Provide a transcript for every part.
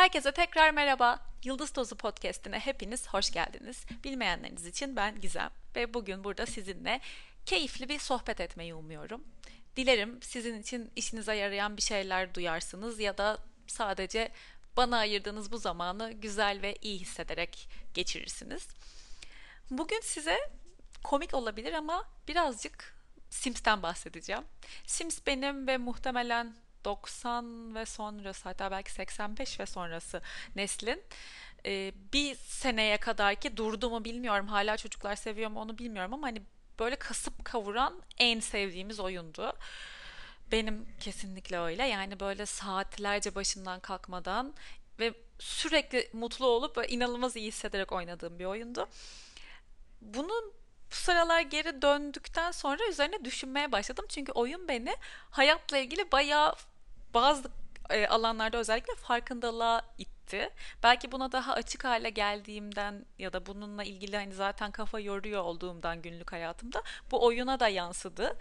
Herkese tekrar merhaba. Yıldız Tozu Podcast'ine hepiniz hoş geldiniz. Bilmeyenleriniz için ben Gizem ve bugün burada sizinle keyifli bir sohbet etmeyi umuyorum. Dilerim sizin için işinize yarayan bir şeyler duyarsınız ya da sadece bana ayırdığınız bu zamanı güzel ve iyi hissederek geçirirsiniz. Bugün size komik olabilir ama birazcık Sims'ten bahsedeceğim. Sims benim ve muhtemelen 90 ve sonrası hatta belki 85 ve sonrası neslin e, bir seneye kadar ki durdu mu bilmiyorum hala çocuklar seviyor mu onu bilmiyorum ama hani böyle kasıp kavuran en sevdiğimiz oyundu. Benim kesinlikle öyle yani böyle saatlerce başından kalkmadan ve sürekli mutlu olup ve inanılmaz iyi hissederek oynadığım bir oyundu. Bunun bu sıralar geri döndükten sonra üzerine düşünmeye başladım. Çünkü oyun beni hayatla ilgili bayağı bazı e, alanlarda özellikle farkındalığa itti. Belki buna daha açık hale geldiğimden ya da bununla ilgili hani zaten kafa yoruyor olduğumdan günlük hayatımda bu oyuna da yansıdı.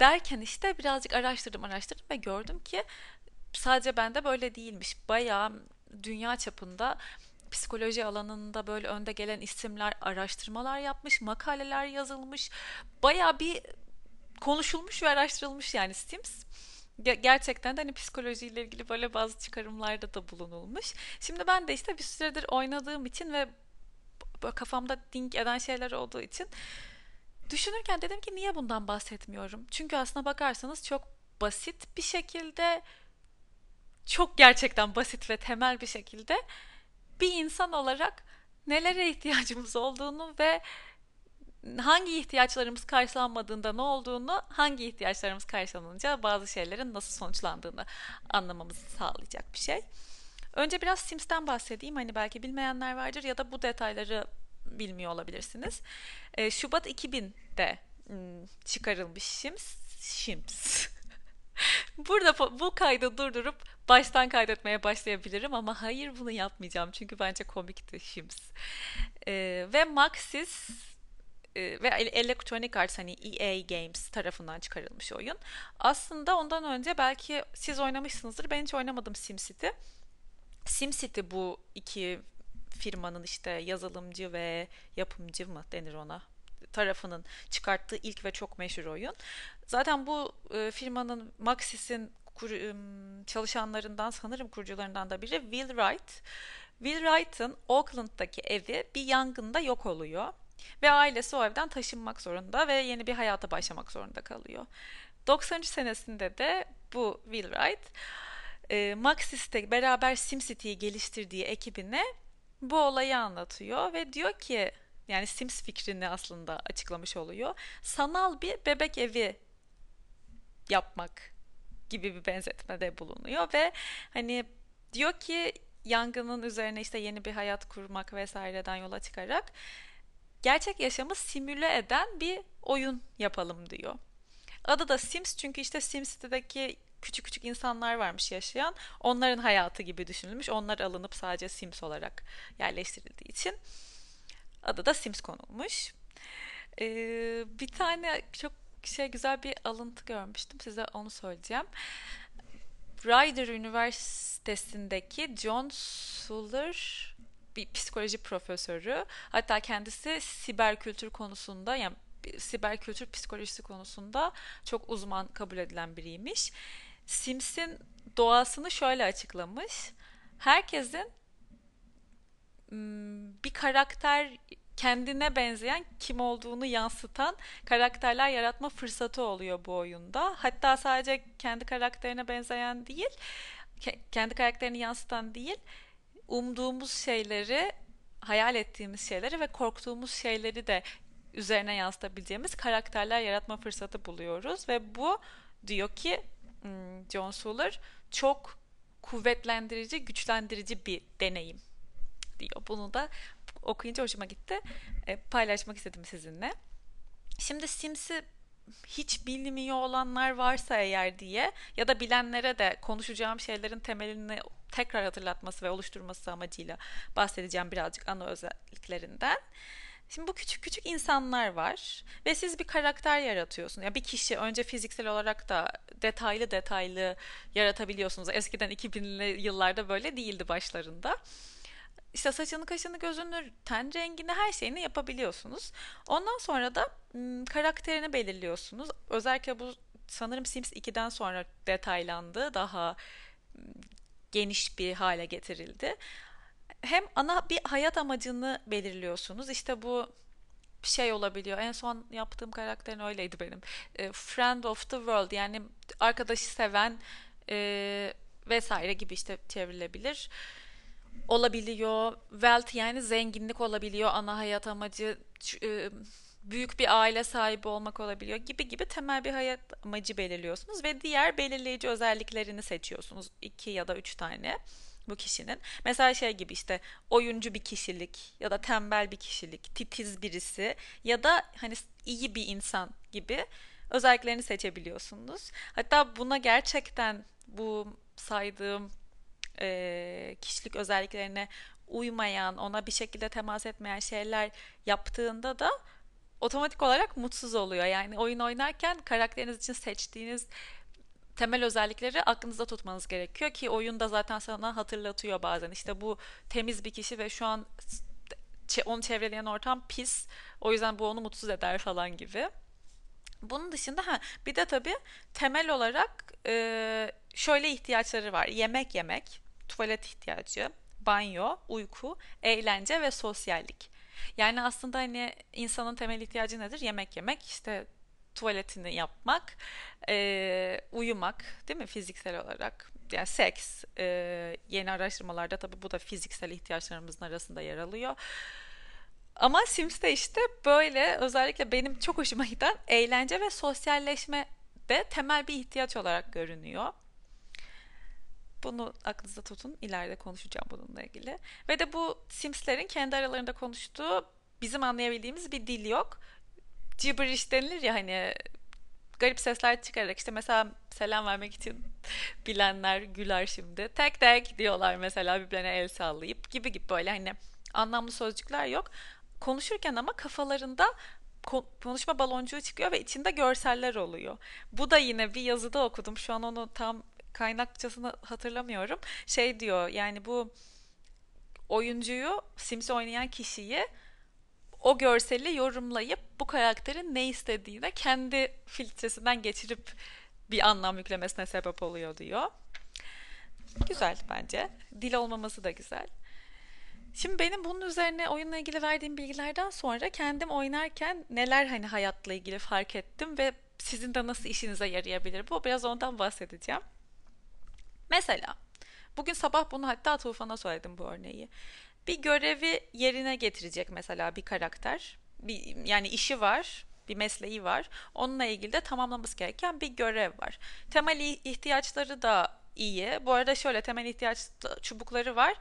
Derken işte birazcık araştırdım araştırdım ve gördüm ki sadece bende böyle değilmiş. Bayağı dünya çapında psikoloji alanında böyle önde gelen isimler araştırmalar yapmış, makaleler yazılmış. Bayağı bir konuşulmuş ve araştırılmış yani Sims gerçekten de hani psikolojiyle ilgili böyle bazı çıkarımlarda da bulunulmuş. Şimdi ben de işte bir süredir oynadığım için ve kafamda dink eden şeyler olduğu için düşünürken dedim ki niye bundan bahsetmiyorum? Çünkü aslına bakarsanız çok basit bir şekilde çok gerçekten basit ve temel bir şekilde bir insan olarak nelere ihtiyacımız olduğunu ve hangi ihtiyaçlarımız karşılanmadığında ne olduğunu, hangi ihtiyaçlarımız karşılanınca bazı şeylerin nasıl sonuçlandığını anlamamızı sağlayacak bir şey. Önce biraz Sims'ten bahsedeyim. Hani belki bilmeyenler vardır ya da bu detayları bilmiyor olabilirsiniz. E, Şubat 2000'de hmm, çıkarılmış Sims. Sims. Burada bu kaydı durdurup baştan kaydetmeye başlayabilirim ama hayır bunu yapmayacağım çünkü bence komikti Sims. Ee, ve Maxis e, ve Electronic Arts hani EA Games tarafından çıkarılmış oyun. Aslında ondan önce belki siz oynamışsınızdır. Ben hiç oynamadım SimCity. SimCity bu iki firmanın işte yazılımcı ve yapımcı mı denir ona tarafının çıkarttığı ilk ve çok meşhur oyun. Zaten bu e, firmanın Maxis'in kur, çalışanlarından sanırım kurucularından da biri Will Wright. Will Wright'ın Oakland'daki evi bir yangında yok oluyor. Ve ailesi o evden taşınmak zorunda ve yeni bir hayata başlamak zorunda kalıyor. 90. senesinde de bu Will Wright e, Maxis'te beraber SimCity'yi geliştirdiği ekibine bu olayı anlatıyor ve diyor ki yani Sims fikrini aslında açıklamış oluyor. Sanal bir bebek evi yapmak gibi bir benzetmede bulunuyor ve hani diyor ki yangının üzerine işte yeni bir hayat kurmak vesaireden yola çıkarak gerçek yaşamı simüle eden bir oyun yapalım diyor. Adı da Sims çünkü işte SimCity'deki küçük küçük insanlar varmış yaşayan. Onların hayatı gibi düşünülmüş. Onlar alınıp sadece Sims olarak yerleştirildiği için adı da Sims konulmuş. Ee, bir tane çok şey güzel bir alıntı görmüştüm. Size onu söyleyeceğim. Rider Üniversitesi'ndeki John Suller bir psikoloji profesörü. Hatta kendisi siber kültür konusunda yani siber kültür psikolojisi konusunda çok uzman kabul edilen biriymiş. Sims'in doğasını şöyle açıklamış. Herkesin bir karakter kendine benzeyen kim olduğunu yansıtan karakterler yaratma fırsatı oluyor bu oyunda. Hatta sadece kendi karakterine benzeyen değil, kendi karakterini yansıtan değil, umduğumuz şeyleri, hayal ettiğimiz şeyleri ve korktuğumuz şeyleri de üzerine yansıtabileceğimiz karakterler yaratma fırsatı buluyoruz ve bu diyor ki hmm, John Suller çok kuvvetlendirici, güçlendirici bir deneyim diyor. Bunu da okuyunca hoşuma gitti. E, paylaşmak istedim sizinle. Şimdi Sims'i hiç bilmiyor olanlar varsa eğer diye ya da bilenlere de konuşacağım şeylerin temelini tekrar hatırlatması ve oluşturması amacıyla bahsedeceğim birazcık ana özelliklerinden. Şimdi bu küçük küçük insanlar var ve siz bir karakter yaratıyorsunuz. Ya bir kişi önce fiziksel olarak da detaylı detaylı yaratabiliyorsunuz. Eskiden 2000'li yıllarda böyle değildi başlarında. İşte saçını, kaşını, gözünü, ten rengini, her şeyini yapabiliyorsunuz. Ondan sonra da karakterini belirliyorsunuz. Özellikle bu sanırım Sims 2'den sonra detaylandı. Daha geniş bir hale getirildi. Hem ana bir hayat amacını belirliyorsunuz. İşte bu şey olabiliyor. En son yaptığım karakterin öyleydi benim. E, Friend of the World yani arkadaşı seven e, vesaire gibi işte çevrilebilir. Olabiliyor. Wealth yani zenginlik olabiliyor. Ana hayat amacı e, büyük bir aile sahibi olmak olabiliyor gibi gibi temel bir hayat amacı belirliyorsunuz ve diğer belirleyici özelliklerini seçiyorsunuz. iki ya da üç tane bu kişinin. Mesela şey gibi işte oyuncu bir kişilik ya da tembel bir kişilik, titiz birisi ya da hani iyi bir insan gibi özelliklerini seçebiliyorsunuz. Hatta buna gerçekten bu saydığım e, kişilik özelliklerine uymayan, ona bir şekilde temas etmeyen şeyler yaptığında da otomatik olarak mutsuz oluyor. Yani oyun oynarken karakteriniz için seçtiğiniz temel özellikleri aklınızda tutmanız gerekiyor ki oyunda zaten sana hatırlatıyor bazen. İşte bu temiz bir kişi ve şu an onu çevreleyen ortam pis. O yüzden bu onu mutsuz eder falan gibi. Bunun dışında ha bir de tabii temel olarak e, şöyle ihtiyaçları var. Yemek yemek, tuvalet ihtiyacı, banyo, uyku, eğlence ve sosyallik. Yani aslında hani insanın temel ihtiyacı nedir? Yemek yemek, işte tuvaletini yapmak, e, uyumak değil mi fiziksel olarak? Yani seks, e, yeni araştırmalarda tabii bu da fiziksel ihtiyaçlarımızın arasında yer alıyor. Ama Sims'te işte böyle özellikle benim çok hoşuma giden eğlence ve sosyalleşme de temel bir ihtiyaç olarak görünüyor. Bunu aklınızda tutun. İleride konuşacağım bununla ilgili. Ve de bu Sims'lerin kendi aralarında konuştuğu bizim anlayabildiğimiz bir dil yok. Gibberish denilir ya hani garip sesler çıkararak işte mesela selam vermek için bilenler güler şimdi. Tek tek diyorlar mesela birbirine el sallayıp gibi gibi böyle hani anlamlı sözcükler yok. Konuşurken ama kafalarında konuşma baloncuğu çıkıyor ve içinde görseller oluyor. Bu da yine bir yazıda okudum. Şu an onu tam kaynakçasını hatırlamıyorum. Şey diyor yani bu oyuncuyu Sims oynayan kişiyi o görseli yorumlayıp bu karakterin ne istediğine kendi filtresinden geçirip bir anlam yüklemesine sebep oluyor diyor. Güzel bence. Dil olmaması da güzel. Şimdi benim bunun üzerine oyunla ilgili verdiğim bilgilerden sonra kendim oynarken neler hani hayatla ilgili fark ettim ve sizin de nasıl işinize yarayabilir bu biraz ondan bahsedeceğim. Mesela bugün sabah bunu hatta Tufan'a söyledim bu örneği. Bir görevi yerine getirecek mesela bir karakter. Bir, yani işi var, bir mesleği var. Onunla ilgili de tamamlaması gereken bir görev var. Temel ihtiyaçları da iyi. Bu arada şöyle temel ihtiyaç çubukları var.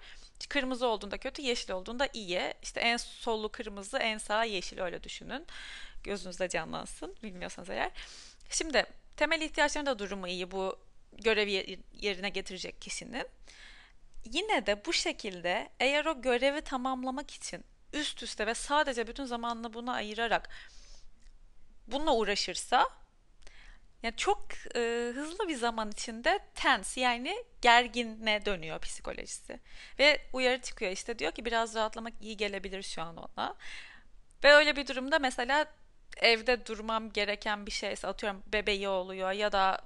Kırmızı olduğunda kötü, yeşil olduğunda iyi. İşte en sollu kırmızı, en sağ yeşil öyle düşünün. Gözünüzde canlansın bilmiyorsanız eğer. Şimdi temel ihtiyaçların da durumu iyi bu görevi yerine getirecek kişinin. Yine de bu şekilde eğer o görevi tamamlamak için üst üste ve sadece bütün zamanını buna ayırarak bununla uğraşırsa yani çok e, hızlı bir zaman içinde tense yani gerginle dönüyor psikolojisi. Ve uyarı çıkıyor işte diyor ki biraz rahatlamak iyi gelebilir şu an ona. Ve öyle bir durumda mesela evde durmam gereken bir şeyse atıyorum bebeği oluyor ya da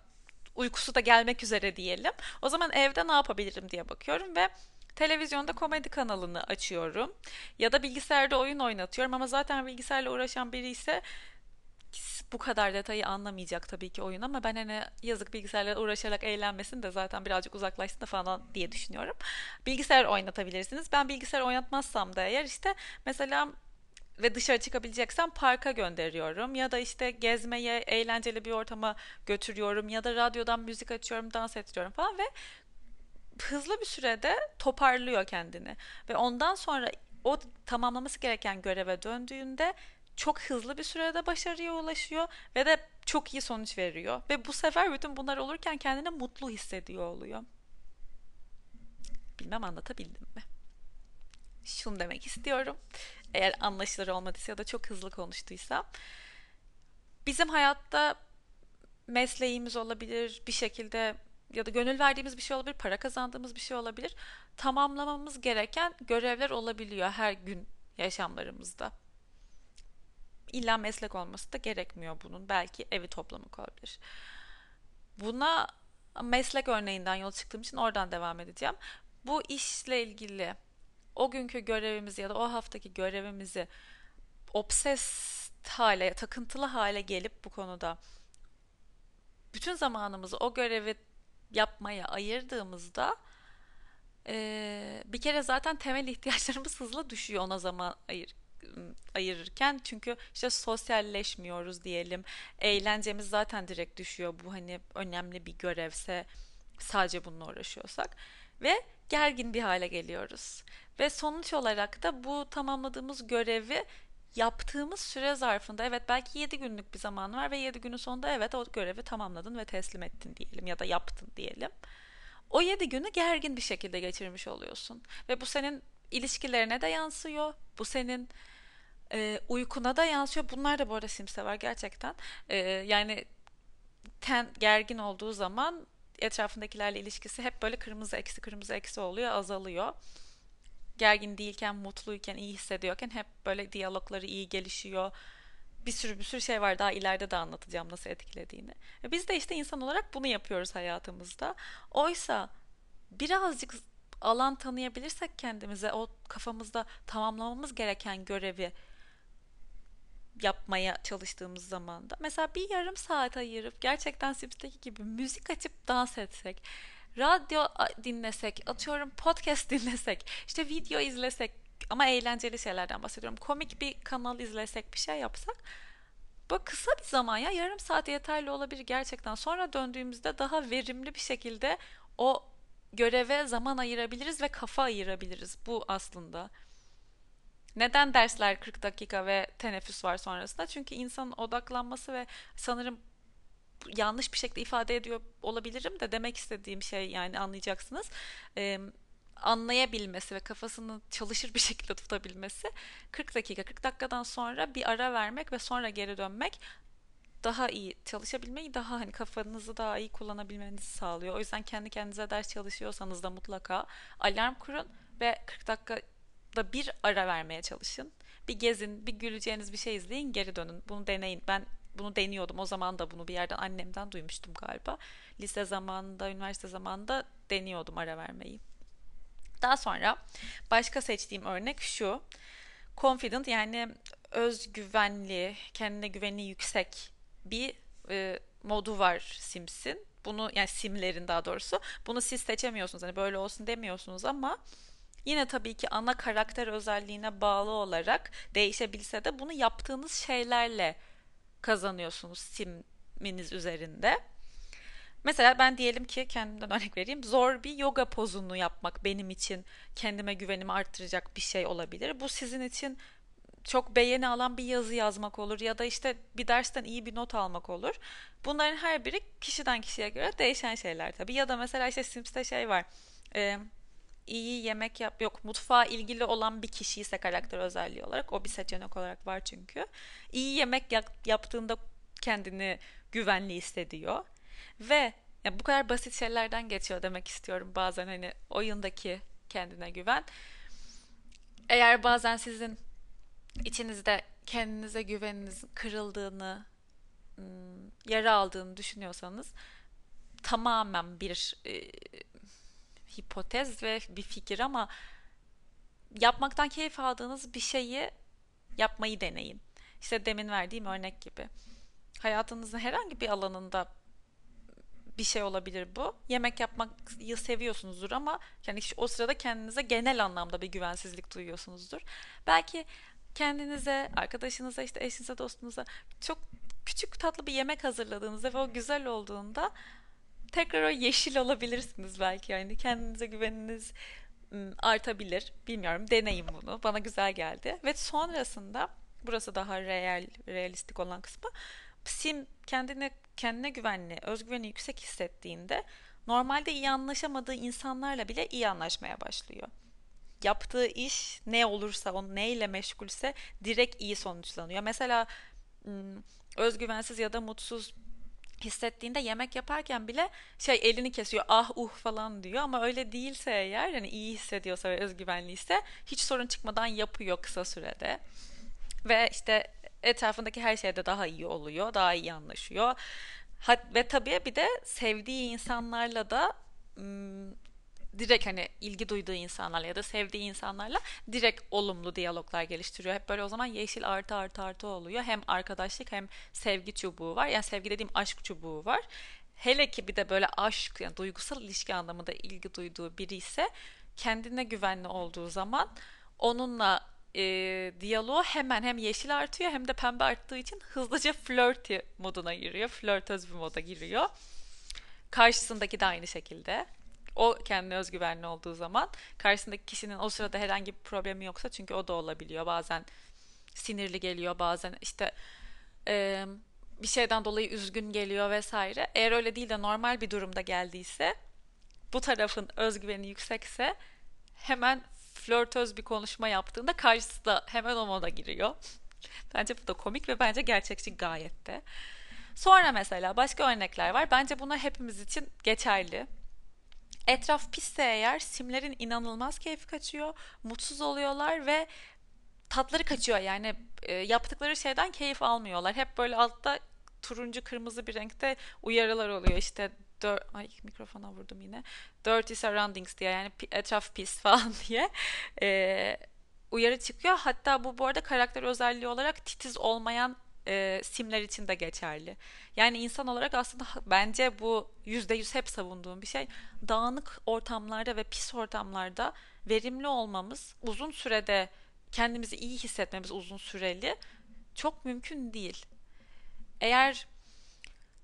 uykusu da gelmek üzere diyelim. O zaman evde ne yapabilirim diye bakıyorum ve televizyonda komedi kanalını açıyorum. Ya da bilgisayarda oyun oynatıyorum ama zaten bilgisayarla uğraşan biri ise bu kadar detayı anlamayacak tabii ki oyun ama ben hani yazık bilgisayarla uğraşarak eğlenmesin de zaten birazcık uzaklaşsın da falan diye düşünüyorum. Bilgisayar oynatabilirsiniz. Ben bilgisayar oynatmazsam da eğer işte mesela ve dışarı çıkabileceksem parka gönderiyorum ya da işte gezmeye, eğlenceli bir ortama götürüyorum ya da radyodan müzik açıyorum, dans ettiriyorum falan ve hızlı bir sürede toparlıyor kendini ve ondan sonra o tamamlaması gereken göreve döndüğünde çok hızlı bir sürede başarıya ulaşıyor ve de çok iyi sonuç veriyor ve bu sefer bütün bunlar olurken kendini mutlu hissediyor oluyor. Bilmem anlatabildim mi? şunu demek istiyorum. Eğer anlaşılır olmadıysa ya da çok hızlı konuştuysam. Bizim hayatta mesleğimiz olabilir, bir şekilde ya da gönül verdiğimiz bir şey olabilir, para kazandığımız bir şey olabilir. Tamamlamamız gereken görevler olabiliyor her gün yaşamlarımızda. İlla meslek olması da gerekmiyor bunun. Belki evi toplamak olabilir. Buna meslek örneğinden yola çıktığım için oradan devam edeceğim. Bu işle ilgili o günkü görevimizi ya da o haftaki görevimizi obses hale, takıntılı hale gelip bu konuda bütün zamanımızı o görevi yapmaya ayırdığımızda e, bir kere zaten temel ihtiyaçlarımız hızla düşüyor ona zaman ayır, ayırırken. Çünkü işte sosyalleşmiyoruz diyelim. Eğlencemiz zaten direkt düşüyor. Bu hani önemli bir görevse sadece bununla uğraşıyorsak ve gergin bir hale geliyoruz ve sonuç olarak da bu tamamladığımız görevi yaptığımız süre zarfında evet belki 7 günlük bir zaman var ve 7 günün sonunda evet o görevi tamamladın ve teslim ettin diyelim ya da yaptın diyelim. O 7 günü gergin bir şekilde geçirmiş oluyorsun ve bu senin ilişkilerine de yansıyor. Bu senin e, uykuna da yansıyor. Bunlar da bu arada Sims'te var gerçekten. E, yani ten gergin olduğu zaman etrafındakilerle ilişkisi hep böyle kırmızı eksi kırmızı eksi oluyor, azalıyor gergin değilken, mutluyken, iyi hissediyorken hep böyle diyalogları iyi gelişiyor. Bir sürü bir sürü şey var daha ileride de anlatacağım nasıl etkilediğini. Ve biz de işte insan olarak bunu yapıyoruz hayatımızda. Oysa birazcık alan tanıyabilirsek kendimize o kafamızda tamamlamamız gereken görevi yapmaya çalıştığımız zaman da mesela bir yarım saat ayırıp gerçekten Sips'teki gibi müzik açıp dans etsek radyo dinlesek, atıyorum podcast dinlesek, işte video izlesek ama eğlenceli şeylerden bahsediyorum. Komik bir kanal izlesek, bir şey yapsak bu kısa bir zaman ya yarım saat yeterli olabilir gerçekten. Sonra döndüğümüzde daha verimli bir şekilde o göreve zaman ayırabiliriz ve kafa ayırabiliriz. Bu aslında. Neden dersler 40 dakika ve teneffüs var sonrasında? Çünkü insanın odaklanması ve sanırım yanlış bir şekilde ifade ediyor olabilirim de demek istediğim şey yani anlayacaksınız. Ee, anlayabilmesi ve kafasını çalışır bir şekilde tutabilmesi 40 dakika 40 dakikadan sonra bir ara vermek ve sonra geri dönmek daha iyi çalışabilmeyi daha hani kafanızı daha iyi kullanabilmenizi sağlıyor. O yüzden kendi kendinize ders çalışıyorsanız da mutlaka alarm kurun ve 40 dakikada bir ara vermeye çalışın. Bir gezin, bir güleceğiniz bir şey izleyin, geri dönün. Bunu deneyin. Ben bunu deniyordum. O zaman da bunu bir yerden annemden duymuştum galiba. Lise zamanında, üniversite zamanında deniyordum ara vermeyi. Daha sonra başka seçtiğim örnek şu. Confident yani özgüvenli, kendine güveni yüksek bir e, modu var Sims'in. Bunu yani simlerin daha doğrusu. Bunu siz seçemiyorsunuz. Hani böyle olsun demiyorsunuz ama yine tabii ki ana karakter özelliğine bağlı olarak değişebilse de bunu yaptığınız şeylerle kazanıyorsunuz siminiz üzerinde. Mesela ben diyelim ki kendimden örnek vereyim. Zor bir yoga pozunu yapmak benim için kendime güvenimi arttıracak bir şey olabilir. Bu sizin için çok beğeni alan bir yazı yazmak olur ya da işte bir dersten iyi bir not almak olur. Bunların her biri kişiden kişiye göre değişen şeyler tabii. Ya da mesela işte Sims'te şey var. E, iyi yemek yap yok mutfağa ilgili olan bir kişi ise karakter özelliği olarak o bir seçenek olarak var çünkü. İyi yemek yap, yaptığında kendini güvenli hissediyor ve yani bu kadar basit şeylerden geçiyor demek istiyorum bazen hani oyundaki kendine güven. Eğer bazen sizin içinizde kendinize güveniniz kırıldığını, yara aldığını düşünüyorsanız tamamen bir hipotez ve bir fikir ama yapmaktan keyif aldığınız bir şeyi yapmayı deneyin. İşte demin verdiğim örnek gibi. Hayatınızın herhangi bir alanında bir şey olabilir bu. Yemek yapmayı seviyorsunuzdur ama yani o sırada kendinize genel anlamda bir güvensizlik duyuyorsunuzdur. Belki kendinize, arkadaşınıza, işte eşinize, dostunuza çok küçük tatlı bir yemek hazırladığınızda ve o güzel olduğunda tekrar o yeşil olabilirsiniz belki yani kendinize güveniniz artabilir. Bilmiyorum deneyin bunu. Bana güzel geldi. Ve sonrasında burası daha real, realistik olan kısmı. Sim kendine kendine güvenli, özgüveni yüksek hissettiğinde normalde iyi anlaşamadığı insanlarla bile iyi anlaşmaya başlıyor. yaptığı iş ne olursa, o neyle meşgulse direkt iyi sonuçlanıyor. Mesela özgüvensiz ya da mutsuz hissettiğinde yemek yaparken bile şey elini kesiyor ah uh falan diyor. Ama öyle değilse eğer yani iyi hissediyorsa ve özgüvenliyse hiç sorun çıkmadan yapıyor kısa sürede. Ve işte etrafındaki her şeyde daha iyi oluyor daha iyi anlaşıyor. Ve tabii bir de sevdiği insanlarla da direkt hani ilgi duyduğu insanlarla ya da sevdiği insanlarla direkt olumlu diyaloglar geliştiriyor. Hep böyle o zaman yeşil artı artı artı oluyor. Hem arkadaşlık hem sevgi çubuğu var. Yani sevgi dediğim aşk çubuğu var. Hele ki bir de böyle aşk, yani duygusal ilişki anlamında ilgi duyduğu biri ise kendine güvenli olduğu zaman onunla e, diyaloğu hemen hem yeşil artıyor hem de pembe arttığı için hızlıca flirty moduna giriyor. Flörtöz bir moda giriyor. Karşısındaki de aynı şekilde o kendine özgüvenli olduğu zaman karşısındaki kişinin o sırada herhangi bir problemi yoksa çünkü o da olabiliyor bazen sinirli geliyor bazen işte e, bir şeyden dolayı üzgün geliyor vesaire eğer öyle değil de normal bir durumda geldiyse bu tarafın özgüveni yüksekse hemen flörtöz bir konuşma yaptığında karşısı da hemen o moda giriyor. bence bu da komik ve bence gerçekçi gayet de. Sonra mesela başka örnekler var. Bence bunlar hepimiz için geçerli. Etraf pisse eğer simlerin inanılmaz keyfi kaçıyor, mutsuz oluyorlar ve tatları kaçıyor yani e, yaptıkları şeyden keyif almıyorlar. Hep böyle altta turuncu kırmızı bir renkte uyarılar oluyor işte ay mikrofona vurdum yine dirty surroundings diye yani etraf pis falan diye e, uyarı çıkıyor. Hatta bu bu arada karakter özelliği olarak titiz olmayan e, simler için de geçerli. Yani insan olarak aslında bence bu yüzde yüz hep savunduğum bir şey. Dağınık ortamlarda ve pis ortamlarda verimli olmamız, uzun sürede kendimizi iyi hissetmemiz uzun süreli çok mümkün değil. Eğer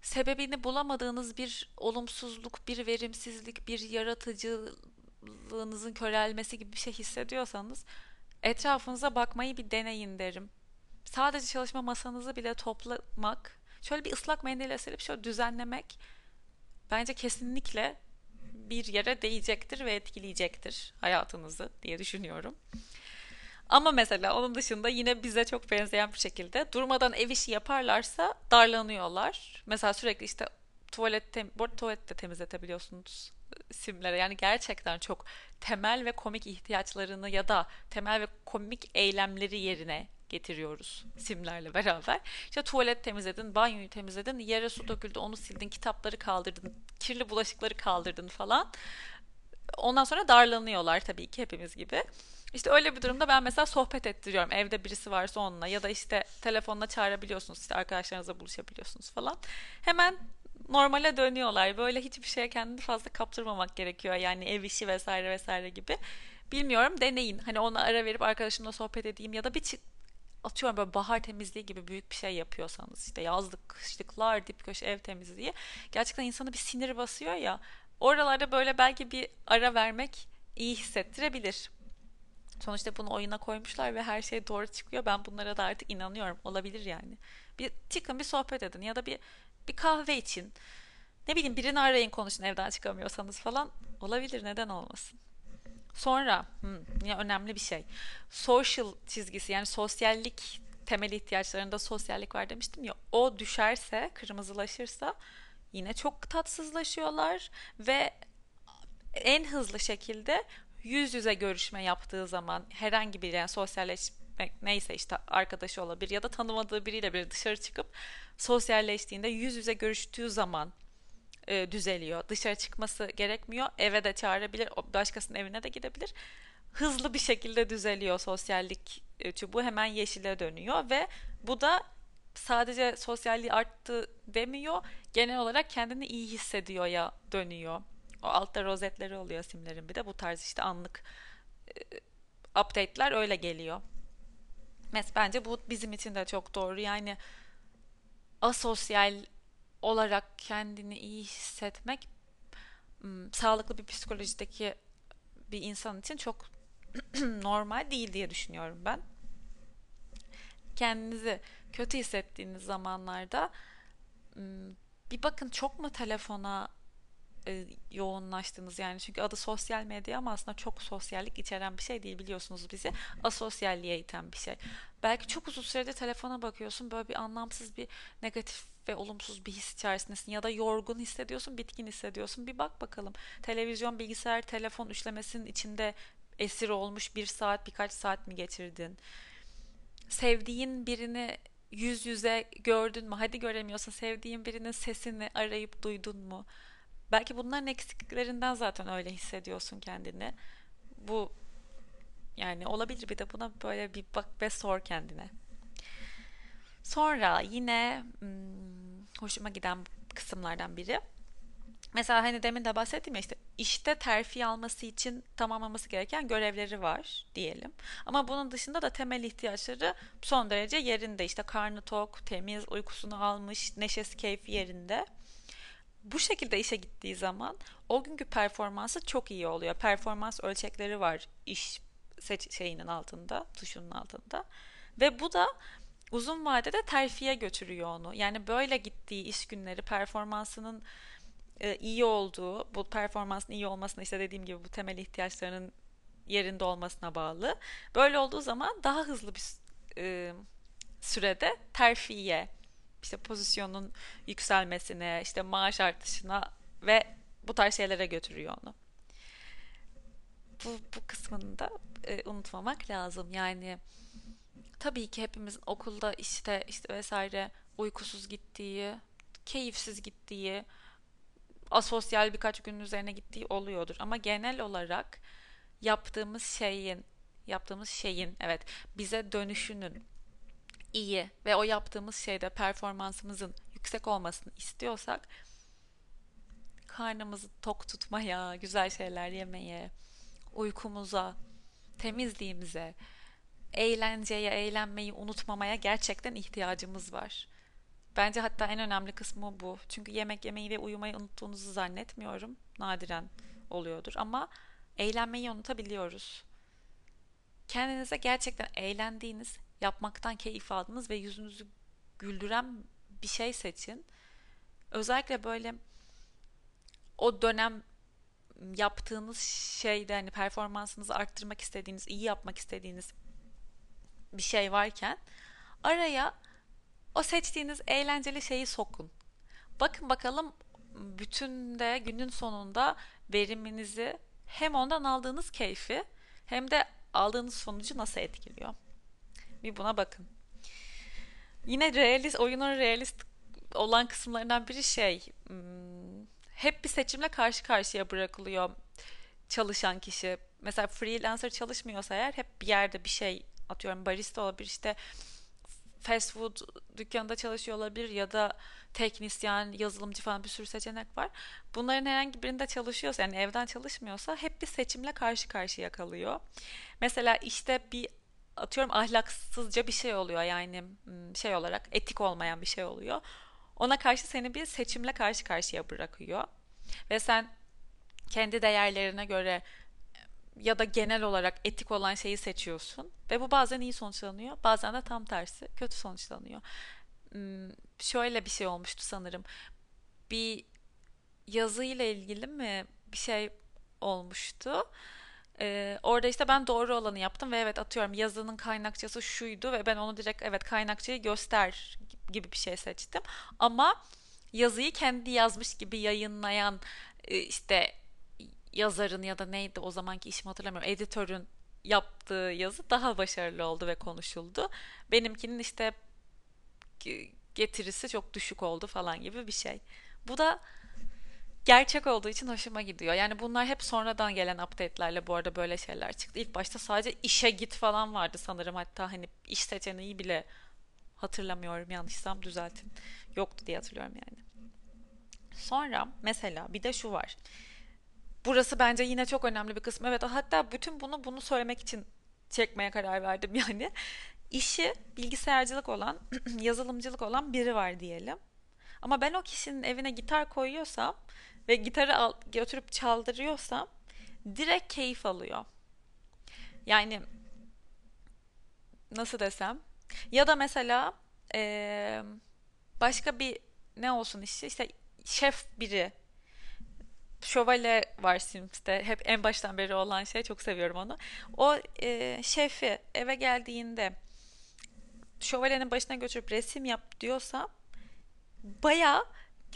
sebebini bulamadığınız bir olumsuzluk, bir verimsizlik, bir yaratıcılığınızın körelmesi gibi bir şey hissediyorsanız etrafınıza bakmayı bir deneyin derim sadece çalışma masanızı bile toplamak, şöyle bir ıslak mendille silip şöyle düzenlemek bence kesinlikle bir yere değecektir ve etkileyecektir hayatınızı diye düşünüyorum. Ama mesela onun dışında yine bize çok benzeyen bir şekilde durmadan ev işi yaparlarsa darlanıyorlar. Mesela sürekli işte tuvalet, tem bu tuvalet de temizletebiliyorsunuz simlere. Yani gerçekten çok temel ve komik ihtiyaçlarını ya da temel ve komik eylemleri yerine getiriyoruz simlerle beraber. İşte tuvalet temizledin, banyoyu temizledin, yere su döküldü onu sildin, kitapları kaldırdın, kirli bulaşıkları kaldırdın falan. Ondan sonra darlanıyorlar tabii ki hepimiz gibi. İşte öyle bir durumda ben mesela sohbet ettiriyorum. Evde birisi varsa onunla ya da işte telefonla çağırabiliyorsunuz. işte arkadaşlarınızla buluşabiliyorsunuz falan. Hemen normale dönüyorlar. Böyle hiçbir şeye kendini fazla kaptırmamak gerekiyor. Yani ev işi vesaire vesaire gibi. Bilmiyorum deneyin. Hani ona ara verip arkadaşımla sohbet edeyim ya da bir atıyorum böyle bahar temizliği gibi büyük bir şey yapıyorsanız işte yazlık kışlıklar dip köşe ev temizliği gerçekten insanı bir sinir basıyor ya oralarda böyle belki bir ara vermek iyi hissettirebilir. Sonuçta bunu oyuna koymuşlar ve her şey doğru çıkıyor. Ben bunlara da artık inanıyorum. Olabilir yani. Bir çıkın bir sohbet edin ya da bir bir kahve için. Ne bileyim birini arayın konuşun evden çıkamıyorsanız falan. Olabilir neden olmasın. Sonra hmm, önemli bir şey. Social çizgisi yani sosyallik temel ihtiyaçlarında sosyallik var demiştim ya. O düşerse, kırmızılaşırsa yine çok tatsızlaşıyorlar ve en hızlı şekilde yüz yüze görüşme yaptığı zaman herhangi bir yani sosyalleşmek neyse işte arkadaşı olabilir ya da tanımadığı biriyle bir dışarı çıkıp sosyalleştiğinde yüz yüze görüştüğü zaman e, düzeliyor. Dışarı çıkması gerekmiyor. Eve de çağırabilir. Başkasının evine de gidebilir. Hızlı bir şekilde düzeliyor sosyallik e, çubuğu. Hemen yeşile dönüyor ve bu da sadece sosyalliği arttı demiyor. Genel olarak kendini iyi hissediyor ya dönüyor. O altta rozetleri oluyor simlerin bir de bu tarz işte anlık e, update'ler öyle geliyor. Mes bence bu bizim için de çok doğru. Yani asosyal olarak kendini iyi hissetmek sağlıklı bir psikolojideki bir insan için çok normal değil diye düşünüyorum ben. Kendinizi kötü hissettiğiniz zamanlarda bir bakın çok mu telefona e, yoğunlaştınız yani çünkü adı sosyal medya ama aslında çok sosyallik içeren bir şey değil biliyorsunuz bizi asosyalliğe iten bir şey. Belki çok uzun süredir telefona bakıyorsun böyle bir anlamsız bir negatif ve olumsuz bir his içerisindesin ya da yorgun hissediyorsun, bitkin hissediyorsun. Bir bak bakalım. Televizyon, bilgisayar, telefon üçlemesinin içinde esir olmuş bir saat, birkaç saat mi geçirdin? Sevdiğin birini yüz yüze gördün mü? Hadi göremiyorsa sevdiğin birinin sesini arayıp duydun mu? Belki bunların eksikliklerinden zaten öyle hissediyorsun kendini. Bu yani olabilir bir de buna böyle bir bak ve sor kendine. Sonra yine hmm, hoşuma giden kısımlardan biri. Mesela hani demin de bahsettim ya işte işte terfi alması için tamamlaması gereken görevleri var diyelim. Ama bunun dışında da temel ihtiyaçları son derece yerinde. İşte karnı tok, temiz, uykusunu almış, neşesi, keyfi yerinde. Bu şekilde işe gittiği zaman o günkü performansı çok iyi oluyor. Performans ölçekleri var iş seç şeyinin altında, tuşunun altında. Ve bu da uzun vadede terfiye götürüyor onu. Yani böyle gittiği iş günleri performansının e, iyi olduğu, bu performansın iyi olmasına işte dediğim gibi bu temel ihtiyaçlarının yerinde olmasına bağlı. Böyle olduğu zaman daha hızlı bir e, sürede terfiye, işte pozisyonun yükselmesine, işte maaş artışına ve bu tarz şeylere götürüyor onu. Bu, bu kısmını da e, unutmamak lazım. Yani tabii ki hepimizin okulda işte işte vesaire uykusuz gittiği, keyifsiz gittiği, asosyal birkaç günün üzerine gittiği oluyordur. Ama genel olarak yaptığımız şeyin, yaptığımız şeyin evet bize dönüşünün iyi ve o yaptığımız şeyde performansımızın yüksek olmasını istiyorsak karnımızı tok tutmaya, güzel şeyler yemeye, uykumuza, temizliğimize, eğlenceye, eğlenmeyi unutmamaya gerçekten ihtiyacımız var. Bence hatta en önemli kısmı bu. Çünkü yemek yemeyi ve uyumayı unuttuğunuzu zannetmiyorum. Nadiren oluyordur ama eğlenmeyi unutabiliyoruz. Kendinize gerçekten eğlendiğiniz, yapmaktan keyif aldığınız ve yüzünüzü güldüren bir şey seçin. Özellikle böyle o dönem yaptığınız şeyde hani performansınızı arttırmak istediğiniz, iyi yapmak istediğiniz bir şey varken araya o seçtiğiniz eğlenceli şeyi sokun. Bakın bakalım bütün de günün sonunda veriminizi hem ondan aldığınız keyfi hem de aldığınız sonucu nasıl etkiliyor? Bir buna bakın. Yine realist, oyunun realist olan kısımlarından biri şey, hmm, hep bir seçimle karşı karşıya bırakılıyor çalışan kişi. Mesela freelancer çalışmıyorsa eğer hep bir yerde bir şey atıyorum barista olabilir işte fast food dükkanında çalışıyor olabilir ya da teknisyen, yazılımcı falan bir sürü seçenek var. Bunların herhangi birinde çalışıyorsa yani evden çalışmıyorsa hep bir seçimle karşı karşıya kalıyor. Mesela işte bir atıyorum ahlaksızca bir şey oluyor yani şey olarak etik olmayan bir şey oluyor. Ona karşı seni bir seçimle karşı karşıya bırakıyor. Ve sen kendi değerlerine göre ya da genel olarak etik olan şeyi seçiyorsun ve bu bazen iyi sonuçlanıyor bazen de tam tersi kötü sonuçlanıyor. Hmm, şöyle bir şey olmuştu sanırım. Bir yazı ile ilgili mi bir şey olmuştu? Ee, orada işte ben doğru olanı yaptım ve evet atıyorum yazının kaynakçası şuydu ve ben onu direkt evet kaynakçayı göster gibi bir şey seçtim. Ama yazıyı kendi yazmış gibi yayınlayan e, işte yazarın ya da neydi o zamanki işimi hatırlamıyorum. Editörün yaptığı yazı daha başarılı oldu ve konuşuldu. Benimkinin işte getirisi çok düşük oldu falan gibi bir şey. Bu da gerçek olduğu için hoşuma gidiyor. Yani bunlar hep sonradan gelen update'lerle bu arada böyle şeyler çıktı. İlk başta sadece işe git falan vardı sanırım. Hatta hani iş seçeneği bile hatırlamıyorum yanlışsam düzeltin. Yoktu diye hatırlıyorum yani. Sonra mesela bir de şu var. Burası bence yine çok önemli bir kısım. Evet hatta bütün bunu bunu söylemek için çekmeye karar verdim yani. İşi bilgisayarcılık olan, yazılımcılık olan biri var diyelim. Ama ben o kişinin evine gitar koyuyorsam ve gitarı al, götürüp çaldırıyorsam direkt keyif alıyor. Yani nasıl desem ya da mesela ee, başka bir ne olsun işi işte şef biri şövalye var Sims'te. Hep en baştan beri olan şey. Çok seviyorum onu. O e, şefi eve geldiğinde şövalyenin başına götürüp resim yap diyorsa baya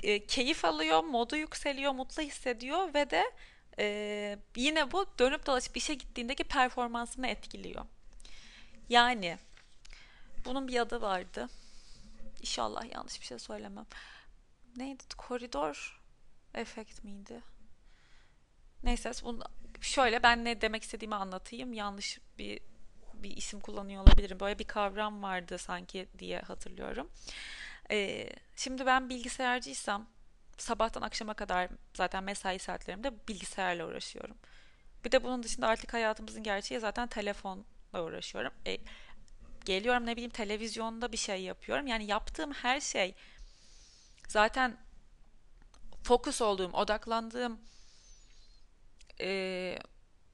e, keyif alıyor, modu yükseliyor, mutlu hissediyor ve de e, yine bu dönüp dolaşıp işe gittiğindeki performansını etkiliyor. Yani bunun bir adı vardı. İnşallah yanlış bir şey söylemem. Neydi? Koridor efekt miydi? Neyse bunu şöyle ben ne demek istediğimi anlatayım. Yanlış bir bir isim kullanıyor olabilirim. Böyle bir kavram vardı sanki diye hatırlıyorum. Ee, şimdi ben bilgisayarcıysam sabahtan akşama kadar zaten mesai saatlerimde bilgisayarla uğraşıyorum. Bir de bunun dışında artık hayatımızın gerçeği zaten telefonla uğraşıyorum. E, geliyorum ne bileyim televizyonda bir şey yapıyorum. Yani yaptığım her şey zaten fokus olduğum, odaklandığım e,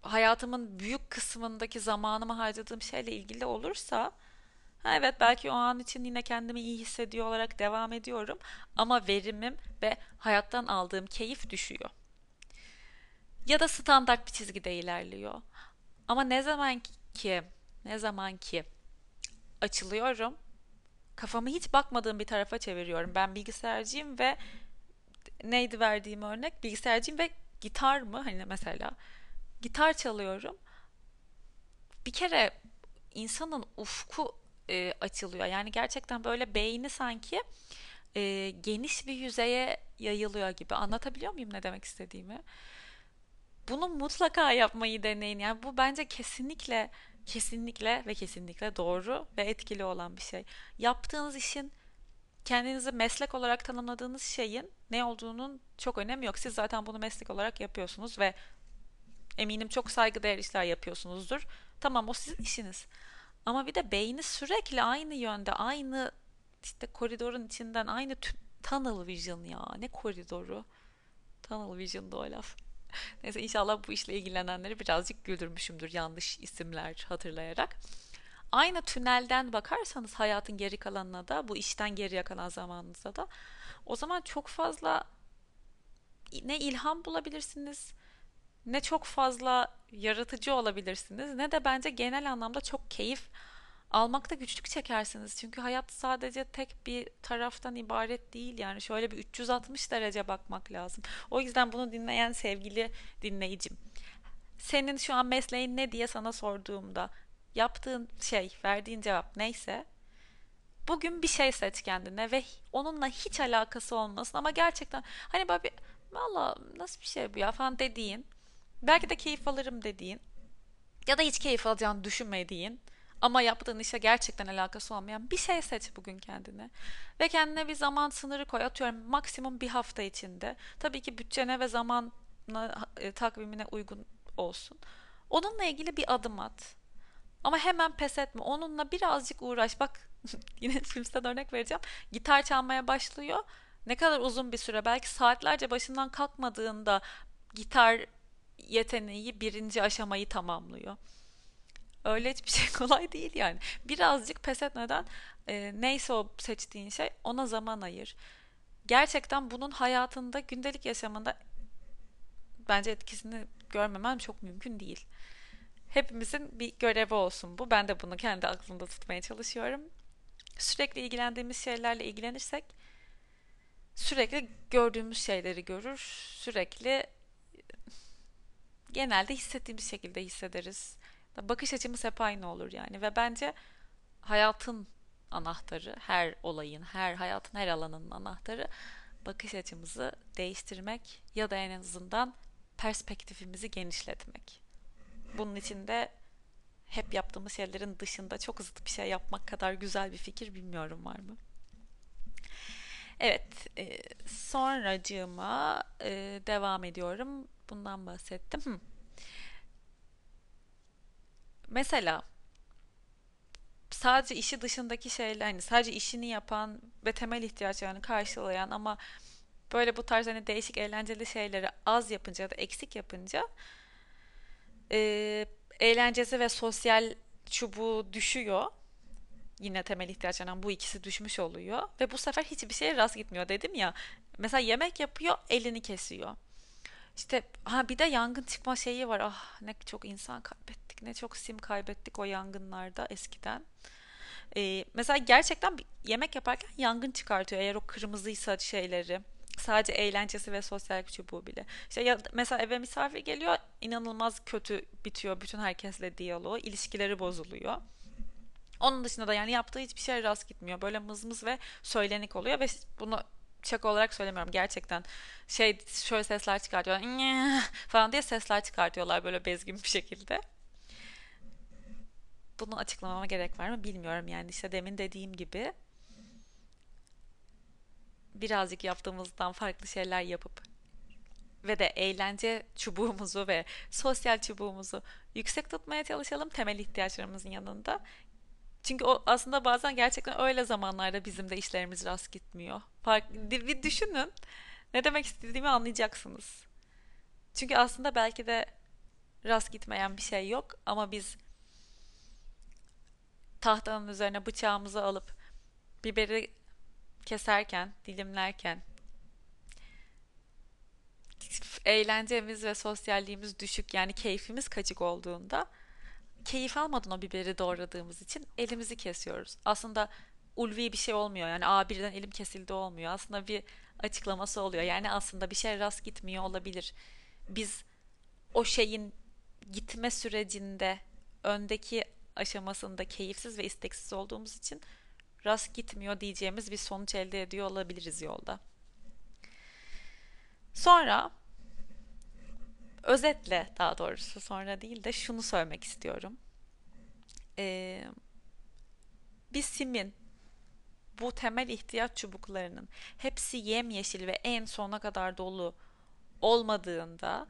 hayatımın büyük kısmındaki zamanımı harcadığım şeyle ilgili olursa ha evet belki o an için yine kendimi iyi hissediyor olarak devam ediyorum ama verimim ve hayattan aldığım keyif düşüyor. Ya da standart bir çizgide ilerliyor. Ama ne zaman ki ne zaman ki açılıyorum kafamı hiç bakmadığım bir tarafa çeviriyorum. Ben bilgisayarcıyım ve neydi verdiğim örnek? Bilgisayarcıyım ve gitar mı? Hani mesela gitar çalıyorum. Bir kere insanın ufku e, açılıyor. Yani gerçekten böyle beyni sanki e, geniş bir yüzeye yayılıyor gibi. Anlatabiliyor muyum ne demek istediğimi? Bunu mutlaka yapmayı deneyin. Yani bu bence kesinlikle kesinlikle ve kesinlikle doğru ve etkili olan bir şey. Yaptığınız işin kendinizi meslek olarak tanımladığınız şeyin ne olduğunun çok önemi yok. Siz zaten bunu meslek olarak yapıyorsunuz ve eminim çok saygıdeğer işler yapıyorsunuzdur. Tamam o sizin işiniz. Ama bir de beyni sürekli aynı yönde, aynı işte koridorun içinden aynı tunnel vision ya. Ne koridoru? Tunnel vision'da o laf. Neyse inşallah bu işle ilgilenenleri birazcık güldürmüşümdür yanlış isimler hatırlayarak. Aynı tünelden bakarsanız hayatın geri kalanına da bu işten geriye kalan zamanınızda da o zaman çok fazla ne ilham bulabilirsiniz ne çok fazla yaratıcı olabilirsiniz ne de bence genel anlamda çok keyif almakta güçlük çekersiniz. Çünkü hayat sadece tek bir taraftan ibaret değil yani şöyle bir 360 derece bakmak lazım. O yüzden bunu dinleyen sevgili dinleyicim senin şu an mesleğin ne diye sana sorduğumda yaptığın şey, verdiğin cevap neyse bugün bir şey seç kendine ve onunla hiç alakası olmasın ama gerçekten hani böyle bir valla nasıl bir şey bu ya falan dediğin belki de keyif alırım dediğin ya da hiç keyif alacağını düşünmediğin ama yaptığın işe gerçekten alakası olmayan bir şey seç bugün kendine. Ve kendine bir zaman sınırı koy. Atıyorum maksimum bir hafta içinde. Tabii ki bütçene ve zaman e, takvimine uygun olsun. Onunla ilgili bir adım at. Ama hemen pes etme. Onunla birazcık uğraş. Bak yine Sims'ten örnek vereceğim. Gitar çalmaya başlıyor. Ne kadar uzun bir süre belki saatlerce başından kalkmadığında gitar yeteneği birinci aşamayı tamamlıyor. Öyle hiçbir şey kolay değil yani. Birazcık pes etmeden e, neyse o seçtiğin şey ona zaman ayır. Gerçekten bunun hayatında gündelik yaşamında bence etkisini görmemen çok mümkün değil. Hepimizin bir görevi olsun bu. Ben de bunu kendi aklımda tutmaya çalışıyorum. Sürekli ilgilendiğimiz şeylerle ilgilenirsek sürekli gördüğümüz şeyleri görür. Sürekli genelde hissettiğimiz şekilde hissederiz. Bakış açımız hep aynı olur yani ve bence hayatın anahtarı, her olayın, her hayatın her alanının anahtarı bakış açımızı değiştirmek ya da en azından perspektifimizi genişletmek. Bunun için de hep yaptığımız şeylerin dışında çok zıt bir şey yapmak kadar güzel bir fikir bilmiyorum var mı? Evet, e, sonracığıma e, devam ediyorum. Bundan bahsettim. Hı. Mesela sadece işi dışındaki şeyler, hani sadece işini yapan ve temel ihtiyaçlarını karşılayan ama böyle bu tarz hani değişik eğlenceli şeyleri az yapınca ya da eksik yapınca e, eğlencesi ve sosyal çubuğu düşüyor. Yine temel ihtiyaçlarından bu ikisi düşmüş oluyor. Ve bu sefer hiçbir şeye rast gitmiyor dedim ya. Mesela yemek yapıyor elini kesiyor. İşte ha bir de yangın çıkma şeyi var. Ah ne çok insan kaybettik, ne çok sim kaybettik o yangınlarda eskiden. Ee, mesela gerçekten yemek yaparken yangın çıkartıyor eğer o kırmızıysa şeyleri. Sadece eğlencesi ve sosyal çubuğu bile. İşte ya mesela eve misafir geliyor, inanılmaz kötü bitiyor bütün herkesle diyaloğu, ilişkileri bozuluyor. Onun dışında da yani yaptığı hiçbir şey rast gitmiyor. Böyle mızmız ve söylenik oluyor ve bunu şaka olarak söylemiyorum. Gerçekten şey şöyle sesler çıkartıyorlar falan diye sesler çıkartıyorlar böyle bezgin bir şekilde. Bunu açıklamama gerek var mı bilmiyorum yani işte demin dediğim gibi birazcık yaptığımızdan farklı şeyler yapıp ve de eğlence çubuğumuzu ve sosyal çubuğumuzu yüksek tutmaya çalışalım temel ihtiyaçlarımızın yanında. Çünkü o aslında bazen gerçekten öyle zamanlarda bizim de işlerimiz rast gitmiyor. Fark, bir düşünün. Ne demek istediğimi anlayacaksınız. Çünkü aslında belki de rast gitmeyen bir şey yok ama biz tahtanın üzerine bıçağımızı alıp biberi keserken, dilimlerken eğlencemiz ve sosyalliğimiz düşük yani keyfimiz kaçık olduğunda keyif almadan o biberi doğradığımız için elimizi kesiyoruz. Aslında ulvi bir şey olmuyor. Yani a birden elim kesildi olmuyor. Aslında bir açıklaması oluyor. Yani aslında bir şey rast gitmiyor olabilir. Biz o şeyin gitme sürecinde öndeki aşamasında keyifsiz ve isteksiz olduğumuz için rast gitmiyor diyeceğimiz bir sonuç elde ediyor olabiliriz yolda. Sonra özetle daha doğrusu sonra değil de şunu söylemek istiyorum. Ee, bir simin bu temel ihtiyaç çubuklarının hepsi yemyeşil ve en sona kadar dolu olmadığında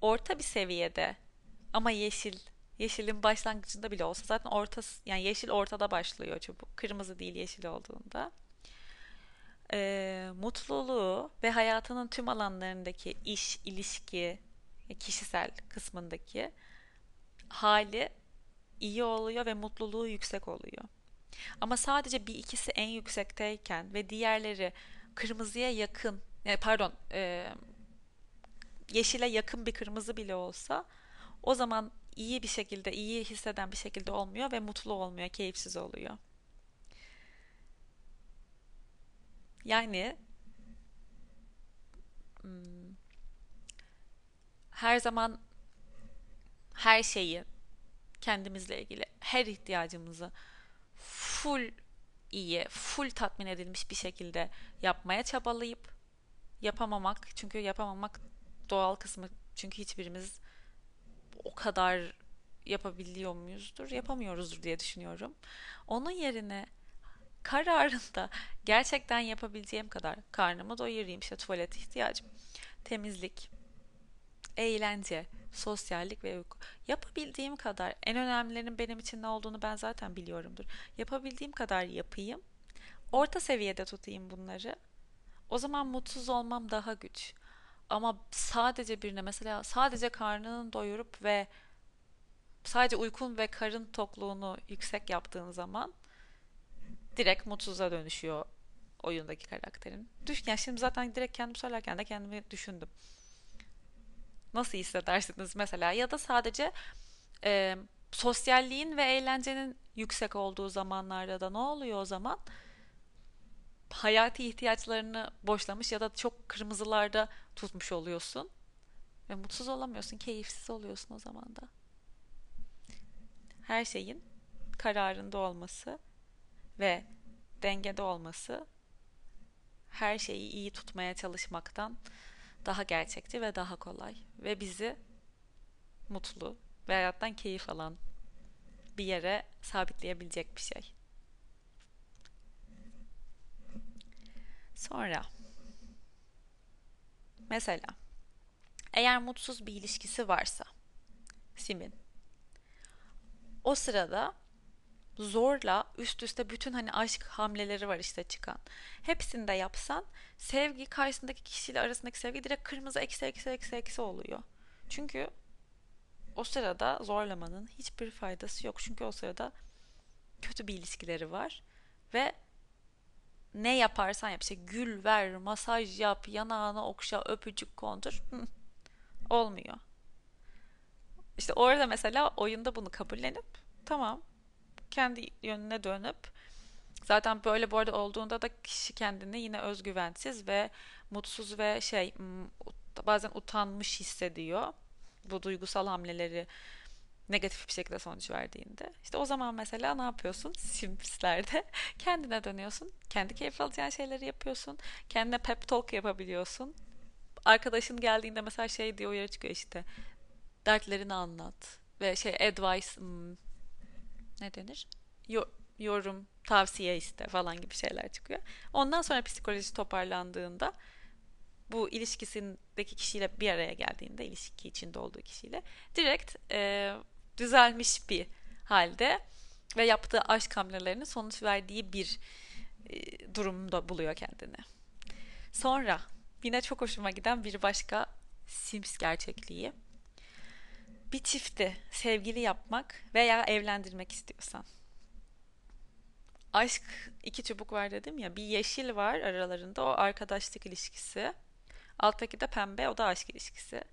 orta bir seviyede ama yeşil yeşilin başlangıcında bile olsa zaten ortası yani yeşil ortada başlıyor çubuk kırmızı değil yeşil olduğunda e, mutluluğu ve hayatının tüm alanlarındaki iş, ilişki, kişisel kısmındaki hali iyi oluyor ve mutluluğu yüksek oluyor. Ama sadece bir ikisi en yüksekteyken ve diğerleri kırmızıya yakın, yani pardon, e, yeşile yakın bir kırmızı bile olsa o zaman iyi bir şekilde, iyi hisseden bir şekilde olmuyor ve mutlu olmuyor, keyifsiz oluyor. Yani hmm, her zaman her şeyi kendimizle ilgili her ihtiyacımızı full iyi, full tatmin edilmiş bir şekilde yapmaya çabalayıp yapamamak çünkü yapamamak doğal kısmı çünkü hiçbirimiz o kadar yapabiliyor muyuzdur? Yapamıyoruzdur diye düşünüyorum. Onun yerine kararında gerçekten yapabileceğim kadar karnımı doyurayım işte tuvalet ihtiyacım, temizlik, eğlence, sosyallik ve uyku. Yapabildiğim kadar en önemlilerinin benim için ne olduğunu ben zaten biliyorumdur. Yapabildiğim kadar yapayım. Orta seviyede tutayım bunları. O zaman mutsuz olmam daha güç. Ama sadece birine mesela sadece karnını doyurup ve sadece uykun ve karın tokluğunu yüksek yaptığın zaman direkt mutsuza dönüşüyor oyundaki karakterin. Düş, yani şimdi zaten direkt kendim söylerken de kendimi düşündüm. Nasıl hissedersiniz mesela? Ya da sadece e, sosyalliğin ve eğlencenin yüksek olduğu zamanlarda da ne oluyor o zaman? Hayati ihtiyaçlarını boşlamış ya da çok kırmızılarda tutmuş oluyorsun. Ve mutsuz olamıyorsun, keyifsiz oluyorsun o zaman da. Her şeyin kararında olması ve dengede olması her şeyi iyi tutmaya çalışmaktan daha gerçekçi ve daha kolay ve bizi mutlu ve hayattan keyif alan bir yere sabitleyebilecek bir şey. Sonra mesela eğer mutsuz bir ilişkisi varsa Sim'in o sırada zorla üst üste bütün hani aşk hamleleri var işte çıkan. Hepsini de yapsan sevgi karşısındaki kişiyle arasındaki sevgi direkt kırmızı eksi eksi eksi eksi oluyor. Çünkü o sırada zorlamanın hiçbir faydası yok. Çünkü o sırada kötü bir ilişkileri var ve ne yaparsan yap işte gül ver, masaj yap, yanağına okşa, öpücük kondur. Olmuyor. İşte orada mesela oyunda bunu kabullenip tamam kendi yönüne dönüp zaten böyle bu arada olduğunda da kişi kendini yine özgüvensiz ve mutsuz ve şey bazen utanmış hissediyor. Bu duygusal hamleleri negatif bir şekilde sonuç verdiğinde. İşte o zaman mesela ne yapıyorsun? Simslerde kendine dönüyorsun. Kendi keyif alacağın şeyleri yapıyorsun. Kendine pep talk yapabiliyorsun. Arkadaşın geldiğinde mesela şey diye uyarı çıkıyor işte. Dertlerini anlat. Ve şey advice hmm, ne denir? yorum, tavsiye iste falan gibi şeyler çıkıyor. Ondan sonra psikoloji toparlandığında bu ilişkisindeki kişiyle bir araya geldiğinde ilişki içinde olduğu kişiyle direkt e, düzelmiş bir halde ve yaptığı aşk hamlelerinin sonuç verdiği bir e, durumda buluyor kendini. Sonra yine çok hoşuma giden bir başka Sims gerçekliği. Bir çifti sevgili yapmak veya evlendirmek istiyorsan. Aşk iki çubuk var dedim ya. Bir yeşil var aralarında o arkadaşlık ilişkisi. Alttaki de pembe o da aşk ilişkisi.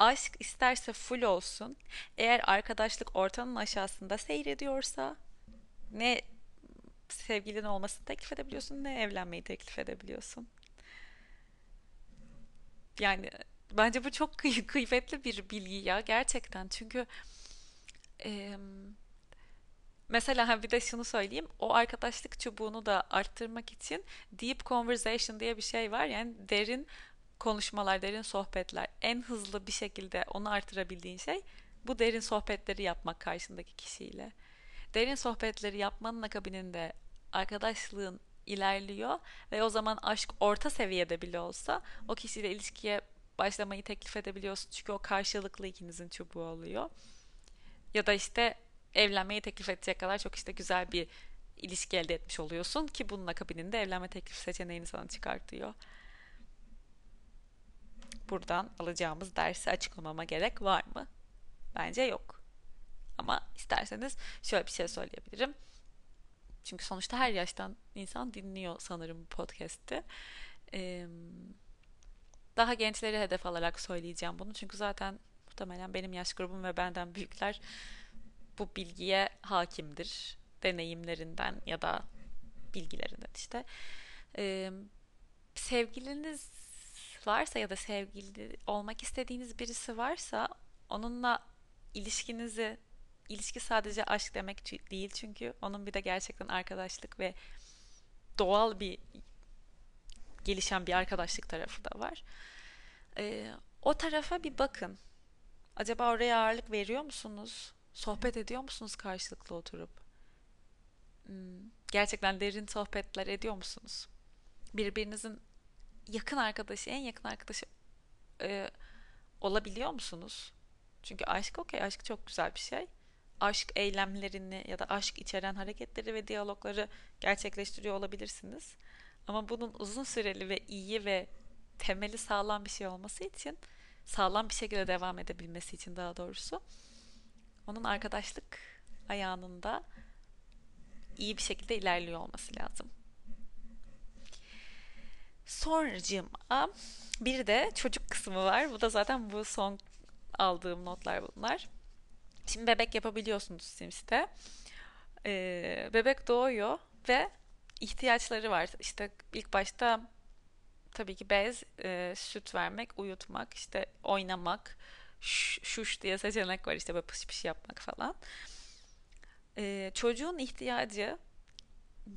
Aşk isterse full olsun. Eğer arkadaşlık ortanın aşağısında seyrediyorsa ne sevgilin olmasını teklif edebiliyorsun ne evlenmeyi teklif edebiliyorsun. Yani bence bu çok kıy- kıymetli bir bilgi ya gerçekten. Çünkü e, mesela bir de şunu söyleyeyim. O arkadaşlık çubuğunu da arttırmak için deep conversation diye bir şey var. Yani derin konuşmalar, derin sohbetler en hızlı bir şekilde onu artırabildiğin şey bu derin sohbetleri yapmak karşındaki kişiyle. Derin sohbetleri yapmanın akabininde arkadaşlığın ilerliyor ve o zaman aşk orta seviyede bile olsa o kişiyle ilişkiye başlamayı teklif edebiliyorsun. Çünkü o karşılıklı ikinizin çubuğu oluyor. Ya da işte evlenmeyi teklif edecek kadar çok işte güzel bir ilişki elde etmiş oluyorsun ki bunun akabininde evlenme teklif seçeneğini sana çıkartıyor buradan alacağımız dersi açıklamama gerek var mı? Bence yok. Ama isterseniz şöyle bir şey söyleyebilirim. Çünkü sonuçta her yaştan insan dinliyor sanırım bu podcast'i. Daha gençleri hedef alarak söyleyeceğim bunu. Çünkü zaten muhtemelen benim yaş grubum ve benden büyükler bu bilgiye hakimdir. Deneyimlerinden ya da bilgilerinden işte. Sevgiliniz varsa ya da sevgili olmak istediğiniz birisi varsa onunla ilişkinizi ilişki sadece aşk demek değil çünkü onun bir de gerçekten arkadaşlık ve doğal bir gelişen bir arkadaşlık tarafı da var. Ee, o tarafa bir bakın. Acaba oraya ağırlık veriyor musunuz? Sohbet ediyor musunuz karşılıklı oturup? Hmm, gerçekten derin sohbetler ediyor musunuz? Birbirinizin yakın arkadaşı, en yakın arkadaşı e, olabiliyor musunuz? Çünkü aşk okey, aşk çok güzel bir şey. Aşk eylemlerini ya da aşk içeren hareketleri ve diyalogları gerçekleştiriyor olabilirsiniz. Ama bunun uzun süreli ve iyi ve temeli sağlam bir şey olması için, sağlam bir şekilde devam edebilmesi için daha doğrusu, onun arkadaşlık ayağında iyi bir şekilde ilerliyor olması lazım. Sonracığıma bir de çocuk kısmı var. Bu da zaten bu son aldığım notlar bunlar. Şimdi bebek yapabiliyorsunuz Sims'te. Ee, bebek doğuyor ve ihtiyaçları var. İşte ilk başta tabii ki bez, e, süt vermek, uyutmak, işte oynamak, şuş diye seçenek var işte böyle pış pış yapmak falan. Ee, çocuğun ihtiyacı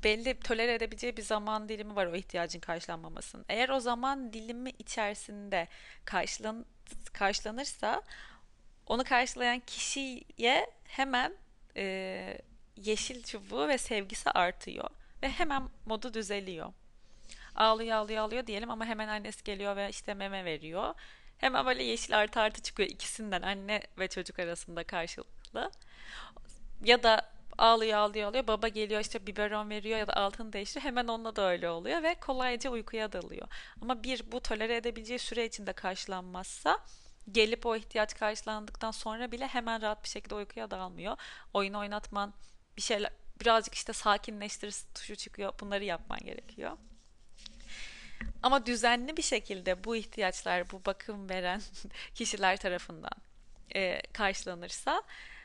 belli tolere edebileceği bir zaman dilimi var o ihtiyacın karşılanmamasının. Eğer o zaman dilimi içerisinde karşılan, karşılanırsa onu karşılayan kişiye hemen e, yeşil çubuğu ve sevgisi artıyor ve hemen modu düzeliyor. Ağlıyor ağlıyor ağlıyor diyelim ama hemen annesi geliyor ve işte meme veriyor. Hemen böyle yeşil artı artı çıkıyor ikisinden anne ve çocuk arasında karşılıklı. Ya da ağlıyor ağlıyor ağlıyor. Baba geliyor işte biberon veriyor ya da altını değiştiriyor. Hemen onunla da öyle oluyor ve kolayca uykuya dalıyor. Ama bir bu tolere edebileceği süre içinde karşılanmazsa gelip o ihtiyaç karşılandıktan sonra bile hemen rahat bir şekilde uykuya dalmıyor. Oyun oynatman bir şeyler birazcık işte sakinleştir tuşu çıkıyor. Bunları yapman gerekiyor. Ama düzenli bir şekilde bu ihtiyaçlar, bu bakım veren kişiler tarafından e, karşılanırsa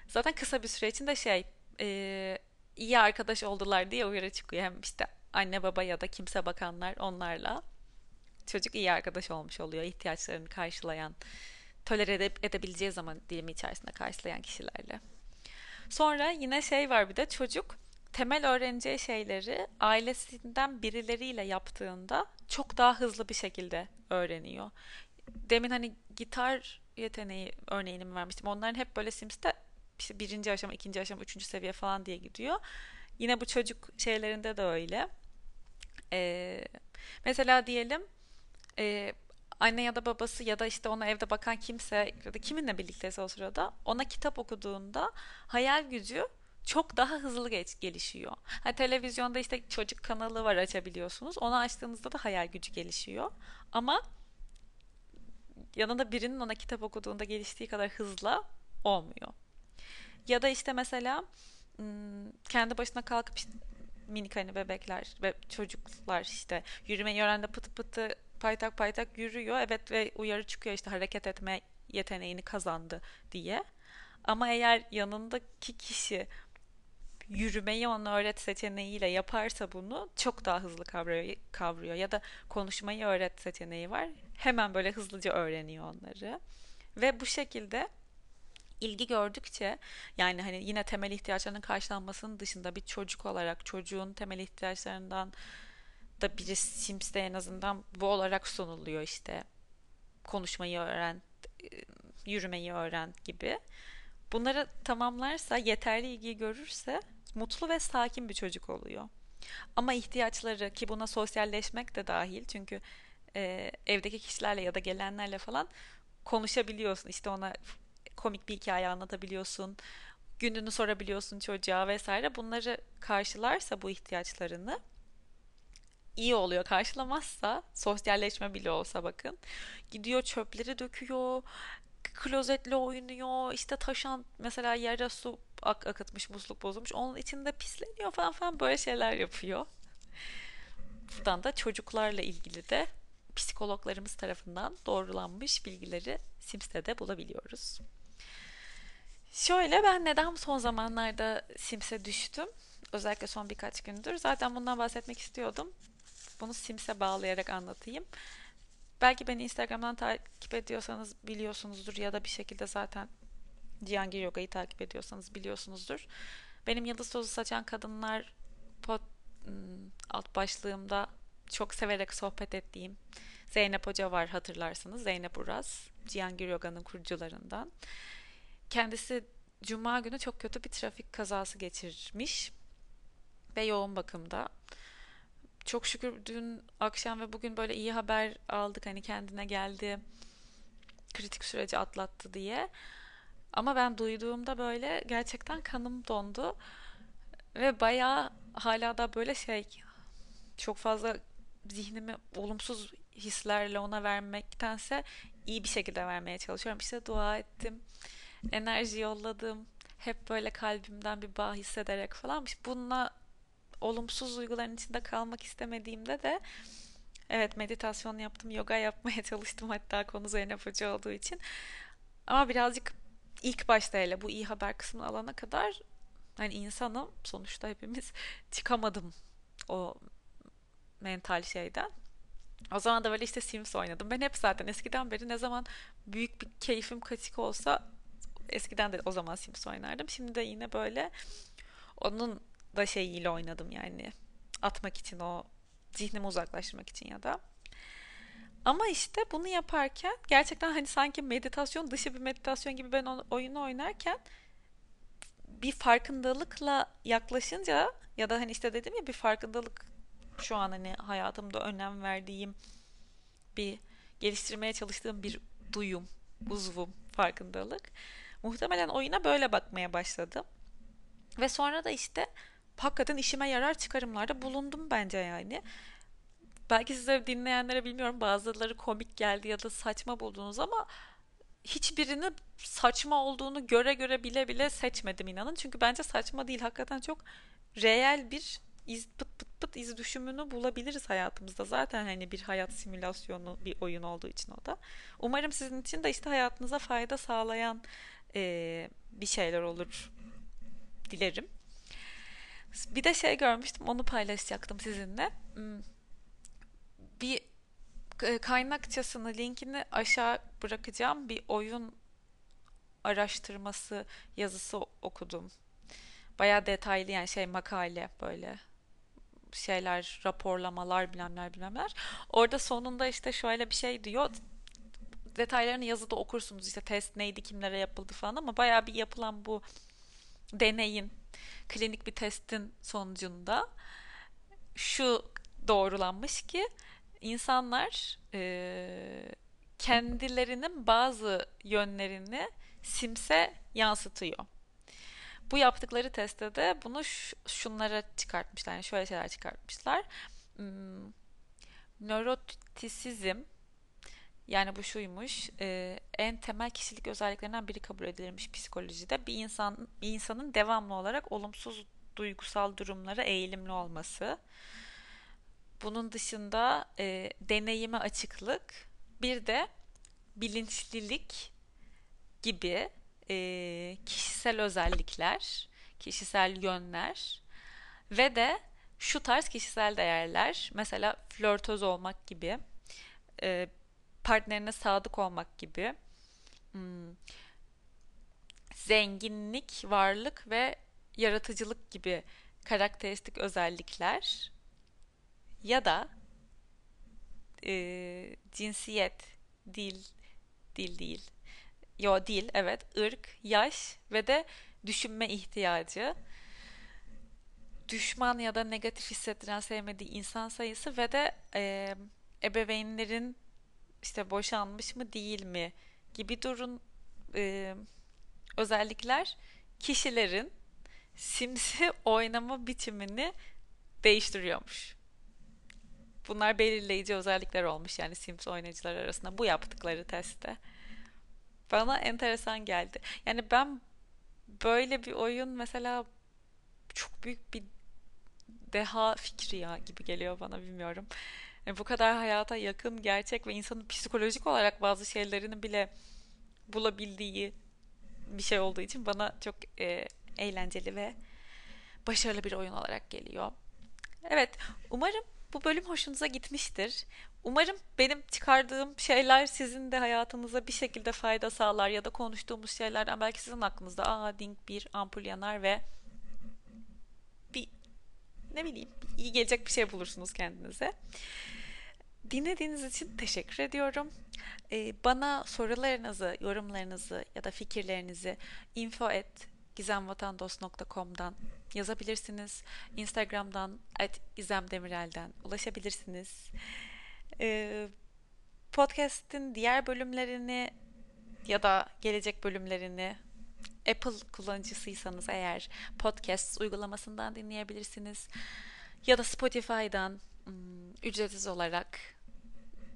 zaten kısa bir süre içinde şey e, iyi arkadaş oldular diye uyarı çıkıyor. Hem işte anne baba ya da kimse bakanlar onlarla çocuk iyi arkadaş olmuş oluyor. ihtiyaçlarını karşılayan, tolere ede- edebileceği zaman dilimi içerisinde karşılayan kişilerle. Sonra yine şey var bir de çocuk temel öğreneceği şeyleri ailesinden birileriyle yaptığında çok daha hızlı bir şekilde öğreniyor. Demin hani gitar yeteneği örneğini mi vermiştim? Onların hep böyle Sims'te işte birinci aşama, ikinci aşama, üçüncü seviye falan diye gidiyor. Yine bu çocuk şeylerinde de öyle. Ee, mesela diyelim e, anne ya da babası ya da işte ona evde bakan kimse ya da kiminle birlikteyse o sırada ona kitap okuduğunda hayal gücü çok daha hızlı geç, gelişiyor. Ha, televizyonda işte çocuk kanalı var açabiliyorsunuz. Onu açtığınızda da hayal gücü gelişiyor. Ama yanında birinin ona kitap okuduğunda geliştiği kadar hızla olmuyor. Ya da işte mesela kendi başına kalkıp işte minik hani bebekler ve çocuklar işte yürümeyi öğrendi pıtı pıtı paytak paytak yürüyor. Evet ve uyarı çıkıyor işte hareket etme yeteneğini kazandı diye. Ama eğer yanındaki kişi yürümeyi ona öğret seçeneğiyle yaparsa bunu çok daha hızlı kavruyor, kavruyor. Ya da konuşmayı öğret seçeneği var. Hemen böyle hızlıca öğreniyor onları. Ve bu şekilde ilgi gördükçe yani hani yine temel ihtiyaçlarının karşılanmasının dışında bir çocuk olarak çocuğun temel ihtiyaçlarından da biri Sims'te en azından bu olarak sunuluyor işte konuşmayı öğren, yürümeyi öğren gibi. Bunları tamamlarsa, yeterli ilgi görürse mutlu ve sakin bir çocuk oluyor. Ama ihtiyaçları ki buna sosyalleşmek de dahil çünkü e, evdeki kişilerle ya da gelenlerle falan konuşabiliyorsun. İşte ona komik bir hikaye anlatabiliyorsun. Gününü sorabiliyorsun çocuğa vesaire. Bunları karşılarsa bu ihtiyaçlarını iyi oluyor. Karşılamazsa sosyalleşme bile olsa bakın. Gidiyor çöpleri döküyor. Klozetle oynuyor. işte taşan mesela yere su ak akıtmış musluk bozulmuş. Onun içinde pisleniyor falan falan böyle şeyler yapıyor. Buradan da çocuklarla ilgili de psikologlarımız tarafından doğrulanmış bilgileri Sims'te bulabiliyoruz. Şöyle ben neden son zamanlarda Sims'e düştüm? Özellikle son birkaç gündür. Zaten bundan bahsetmek istiyordum. Bunu Sims'e bağlayarak anlatayım. Belki beni Instagram'dan takip ediyorsanız biliyorsunuzdur ya da bir şekilde zaten Cihangir Yoga'yı takip ediyorsanız biliyorsunuzdur. Benim Yıldız Tozu Saçan Kadınlar pod, hmm, alt başlığımda çok severek sohbet ettiğim Zeynep Hoca var hatırlarsınız. Zeynep Uras, Cihangir Yoga'nın kurucularından. Kendisi Cuma günü çok kötü bir trafik kazası geçirmiş ve yoğun bakımda. Çok şükür dün akşam ve bugün böyle iyi haber aldık hani kendine geldi kritik süreci atlattı diye. Ama ben duyduğumda böyle gerçekten kanım dondu ve bayağı hala da böyle şey çok fazla zihnimi olumsuz hislerle ona vermektense iyi bir şekilde vermeye çalışıyorum. İşte dua ettim enerji yolladım. Hep böyle kalbimden bir bağ hissederek falan. Bununla olumsuz duyguların içinde kalmak istemediğimde de evet meditasyon yaptım, yoga yapmaya çalıştım hatta konu Zeynep Hoca olduğu için. Ama birazcık ilk başta hele bu iyi haber kısmını alana kadar hani insanım sonuçta hepimiz çıkamadım o mental şeyden. O zaman da böyle işte Sims oynadım. Ben hep zaten eskiden beri ne zaman büyük bir keyfim kaçık olsa eskiden de o zaman Sims oynardım. Şimdi de yine böyle onun da şeyiyle oynadım yani. Atmak için o zihnimi uzaklaştırmak için ya da. Ama işte bunu yaparken gerçekten hani sanki meditasyon dışı bir meditasyon gibi ben oyunu oynarken bir farkındalıkla yaklaşınca ya da hani işte dedim ya bir farkındalık şu an hani hayatımda önem verdiğim bir geliştirmeye çalıştığım bir duyum, uzvum, farkındalık. Muhtemelen oyuna böyle bakmaya başladım. Ve sonra da işte hakikaten işime yarar çıkarımlarda bulundum bence yani. Belki size dinleyenlere bilmiyorum bazıları komik geldi ya da saçma buldunuz ama hiçbirini saçma olduğunu göre göre bile bile seçmedim inanın. Çünkü bence saçma değil. Hakikaten çok reel bir iz pıt pıt pıt iz düşümünü bulabiliriz hayatımızda. Zaten hani bir hayat simülasyonu bir oyun olduğu için o da. Umarım sizin için de işte hayatınıza fayda sağlayan e, bir şeyler olur dilerim. Bir de şey görmüştüm onu paylaşacaktım sizinle. Hmm. Bir e, kaynakçasını linkini aşağı bırakacağım bir oyun araştırması yazısı okudum. Baya detaylı yani şey makale böyle şeyler, raporlamalar bilemler bilemler. Orada sonunda işte şöyle bir şey diyor. Detaylarını yazıda okursunuz işte test neydi, kimlere yapıldı falan ama baya bir yapılan bu deneyin, klinik bir testin sonucunda şu doğrulanmış ki insanlar e, kendilerinin bazı yönlerini simse yansıtıyor. Bu yaptıkları testte de bunu şunlara çıkartmışlar. Yani şöyle şeyler çıkartmışlar. Hmm, nörotisizm yani bu şuymuş e, en temel kişilik özelliklerinden biri kabul edilirmiş psikolojide. Bir insan bir insanın devamlı olarak olumsuz duygusal durumlara eğilimli olması. Bunun dışında e, deneyime açıklık, bir de bilinçlilik gibi e, kişisel özellikler, kişisel yönler ve de şu tarz kişisel değerler, mesela flörtöz olmak gibi, e, partnerine sadık olmak gibi, hmm, zenginlik, varlık ve yaratıcılık gibi karakteristik özellikler ya da e, cinsiyet, dil, dil değil, yo değil, evet, ırk, yaş ve de düşünme ihtiyacı, düşman ya da negatif hissettiren sevmediği insan sayısı ve de e, ebeveynlerin işte boşanmış mı değil mi gibi durun e, özellikler kişilerin simsi oynama biçimini değiştiriyormuş. Bunlar belirleyici özellikler olmuş yani Sims oynayıcılar arasında bu yaptıkları testte. Bana enteresan geldi. Yani ben böyle bir oyun mesela çok büyük bir deha fikri ya gibi geliyor bana bilmiyorum. Bu kadar hayata yakın, gerçek ve insanın psikolojik olarak bazı şeylerini bile bulabildiği bir şey olduğu için bana çok e, eğlenceli ve başarılı bir oyun olarak geliyor. Evet, umarım bu bölüm hoşunuza gitmiştir. Umarım benim çıkardığım şeyler sizin de hayatınıza bir şekilde fayda sağlar ya da konuştuğumuz şeylerden belki sizin aklınızda aa ding bir ampul yanar ve ne bileyim iyi gelecek bir şey bulursunuz kendinize. Dinlediğiniz için teşekkür ediyorum. Ee, bana sorularınızı, yorumlarınızı ya da fikirlerinizi info at gizemvatandos.com'dan yazabilirsiniz. Instagram'dan at gizemdemirel'den ulaşabilirsiniz. Ee, podcast'in diğer bölümlerini ya da gelecek bölümlerini Apple kullanıcısıysanız eğer podcast uygulamasından dinleyebilirsiniz. Ya da Spotify'dan ım, ücretsiz olarak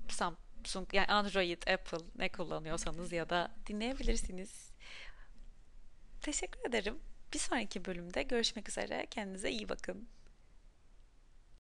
Samsung yani Android, Apple ne kullanıyorsanız ya da dinleyebilirsiniz. Teşekkür ederim. Bir sonraki bölümde görüşmek üzere. Kendinize iyi bakın.